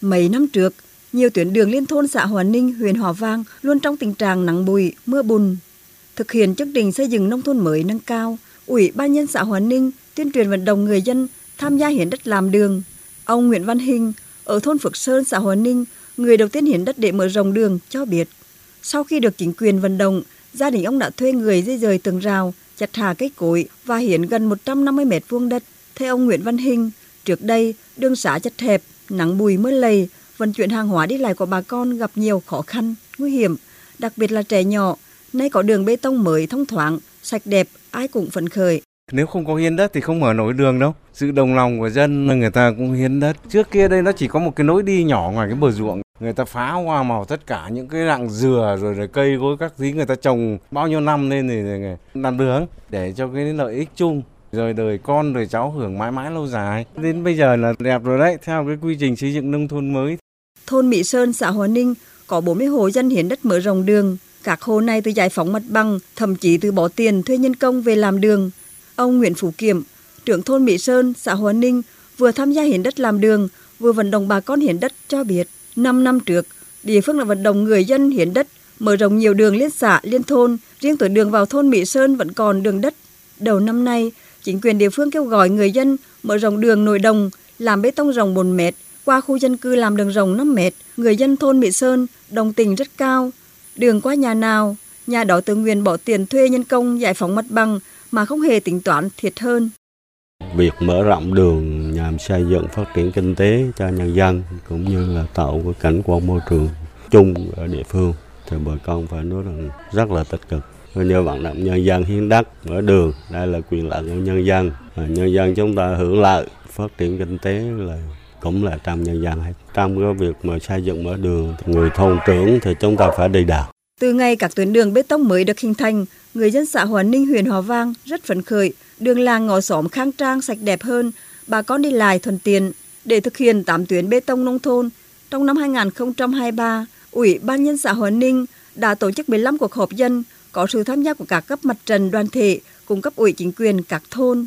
Mấy năm trước, nhiều tuyến đường liên thôn xã Hòa Ninh, huyện Hòa Vang luôn trong tình trạng nắng bụi, mưa bùn. Thực hiện chương trình xây dựng nông thôn mới nâng cao, Ủy ban nhân xã Hòa Ninh tuyên truyền vận động người dân tham gia hiến đất làm đường. Ông Nguyễn Văn Hình ở thôn Phước Sơn, xã Hòa Ninh, người đầu tiên hiến đất để mở rộng đường cho biết, sau khi được chính quyền vận động, gia đình ông đã thuê người di dời tường rào, chặt hạ cây cối và hiến gần 150 mét vuông đất. Theo ông Nguyễn Văn Hình, trước đây đường xã chật hẹp, nắng bùi mưa lầy, vận chuyển hàng hóa đi lại của bà con gặp nhiều khó khăn, nguy hiểm, đặc biệt là trẻ nhỏ. Nay có đường bê tông mới thông thoáng, sạch đẹp, ai cũng phấn khởi. Nếu không có hiến đất thì không mở nổi đường đâu. Sự đồng lòng của dân là người ta cũng hiến đất. Trước kia đây nó chỉ có một cái nối đi nhỏ ngoài cái bờ ruộng. Người ta phá hoa màu tất cả những cái rặng dừa rồi, rồi cây gối các thứ người ta trồng bao nhiêu năm lên thì làm đường để cho cái lợi ích chung rồi đời con đời cháu hưởng mãi mãi lâu dài. Đến bây giờ là đẹp rồi đấy, theo cái quy trình xây dựng nông thôn mới. Thôn Mỹ Sơn, xã Hòa Ninh có 40 hộ dân hiến đất mở rộng đường. Các hộ này từ giải phóng mặt bằng, thậm chí từ bỏ tiền thuê nhân công về làm đường. Ông Nguyễn Phú Kiểm, trưởng thôn Mỹ Sơn, xã Hòa Ninh, vừa tham gia hiến đất làm đường, vừa vận động bà con hiến đất cho biết, 5 năm trước, địa phương đã vận động người dân hiến đất, mở rộng nhiều đường liên xã, liên thôn, riêng tuổi đường vào thôn Mỹ Sơn vẫn còn đường đất. Đầu năm nay, chính quyền địa phương kêu gọi người dân mở rộng đường nội đồng, làm bê tông rộng 4 mét, qua khu dân cư làm đường rộng 5 mét. Người dân thôn Mỹ Sơn đồng tình rất cao. Đường qua nhà nào, nhà đó tự nguyện bỏ tiền thuê nhân công giải phóng mặt bằng mà không hề tính toán thiệt hơn. Việc mở rộng đường nhằm xây dựng phát triển kinh tế cho nhân dân cũng như là tạo cái cảnh quan môi trường chung ở địa phương thì bà con phải nói rằng rất là tích cực như vận động nhân dân hiến đất mở đường đây là quyền lợi của nhân dân. Và nhân dân chúng ta hưởng lợi phát triển kinh tế là cũng là trong nhân dân hay trong cái việc mà xây dựng mở đường người thôn trưởng thì chúng ta phải đi đào. Từ ngày các tuyến đường bê tông mới được hình thành, người dân xã Hòa Ninh, huyện Hòa Vang rất phấn khởi, đường làng ngõ xóm khang trang sạch đẹp hơn, bà con đi lại thuận tiện. Để thực hiện 8 tuyến bê tông nông thôn, trong năm 2023, Ủy ban nhân xã Hòa Ninh đã tổ chức 15 cuộc họp dân có sự tham gia của các cấp mặt trận đoàn thể cùng cấp ủy chính quyền các thôn.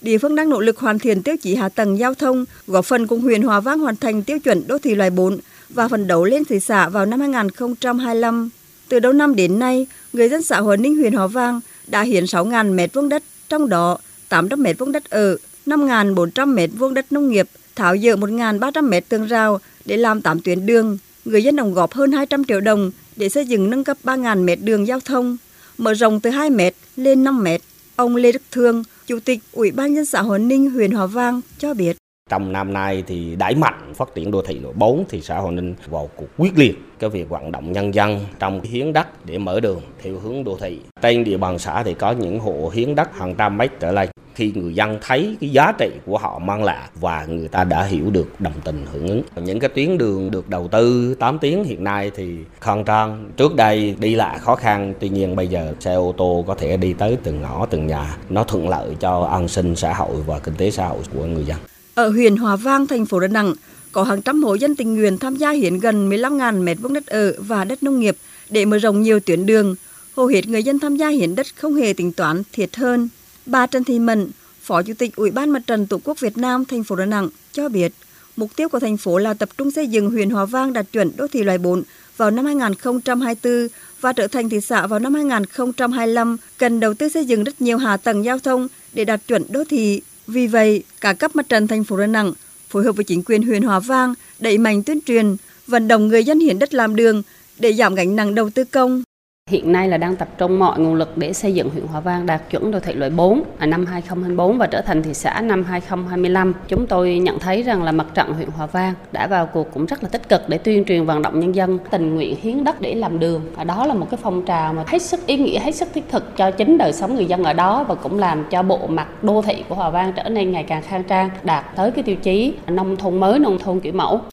Địa phương đang nỗ lực hoàn thiện tiêu chí hạ tầng giao thông, góp phần cùng huyện Hòa Vang hoàn thành tiêu chuẩn đô thị loại 4 và phấn đấu lên thị xã vào năm 2025. Từ đầu năm đến nay, người dân xã Hòa Ninh huyện Hòa Vang đã hiến 6.000 mét vuông đất, trong đó 800 mét vuông đất ở, 5.400 mét vuông đất nông nghiệp, tháo dỡ 1.300 mét tường rào để làm 8 tuyến đường. Người dân đóng góp hơn 200 triệu đồng để xây dựng nâng cấp 3.000 mét đường giao thông, mở rộng từ 2 mét lên 5 mét. Ông Lê Đức Thương, Chủ tịch Ủy ban nhân xã Hòa Ninh, huyện Hòa Vang cho biết. Trong năm nay thì đẩy mạnh phát triển đô thị nội 4 thì xã Hòa Ninh vào cuộc quyết liệt cái việc vận động nhân dân trong hiến đất để mở đường theo hướng đô thị. Trên địa bàn xã thì có những hộ hiến đất hàng trăm mét trở lên. Khi người dân thấy cái giá trị của họ mang lại và người ta đã hiểu được đồng tình hưởng ứng. Những cái tuyến đường được đầu tư 8 tiếng hiện nay thì khang trang. Trước đây đi lại khó khăn, tuy nhiên bây giờ xe ô tô có thể đi tới từng ngõ từng nhà. Nó thuận lợi cho an sinh xã hội và kinh tế xã hội của người dân. Ở huyện Hòa Vang, thành phố Đà Nẵng, có hàng trăm hộ dân tình nguyện tham gia hiến gần 15.000 mét vuông đất ở và đất nông nghiệp để mở rộng nhiều tuyến đường. Hầu hết người dân tham gia hiến đất không hề tính toán thiệt hơn. Bà Trần Thị Mận, Phó Chủ tịch Ủy ban Mặt trận Tổ quốc Việt Nam thành phố Đà Nẵng cho biết, mục tiêu của thành phố là tập trung xây dựng huyện Hòa Vang đạt chuẩn đô thị loại 4 vào năm 2024 và trở thành thị xã vào năm 2025, cần đầu tư xây dựng rất nhiều hạ tầng giao thông để đạt chuẩn đô thị. Vì vậy, cả cấp mặt trận thành phố Đà Nẵng phối hợp với chính quyền huyện Hòa Vang đẩy mạnh tuyên truyền, vận động người dân hiến đất làm đường để giảm gánh nặng đầu tư công. Hiện nay là đang tập trung mọi nguồn lực để xây dựng huyện Hòa Vang đạt chuẩn đô thị loại 4 ở à, năm 2024 và trở thành thị xã năm 2025. Chúng tôi nhận thấy rằng là mặt trận huyện Hòa Vang đã vào cuộc cũng rất là tích cực để tuyên truyền vận động nhân dân tình nguyện hiến đất để làm đường. Và đó là một cái phong trào mà hết sức ý nghĩa, hết sức thiết thực cho chính đời sống người dân ở đó và cũng làm cho bộ mặt đô thị của Hòa Vang trở nên ngày càng khang trang, đạt tới cái tiêu chí nông thôn mới, nông thôn kiểu mẫu.